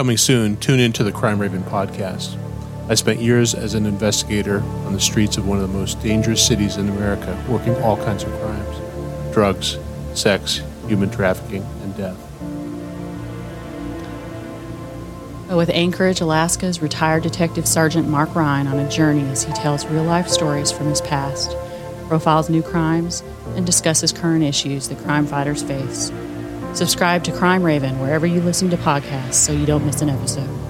Coming soon, tune into the Crime Raven podcast. I spent years as an investigator on the streets of one of the most dangerous cities in America, working all kinds of crimes drugs, sex, human trafficking, and death. With Anchorage, Alaska's retired Detective Sergeant Mark Ryan on a journey as he tells real life stories from his past, profiles new crimes, and discusses current issues that crime fighters face. Subscribe to Crime Raven wherever you listen to podcasts so you don't miss an episode.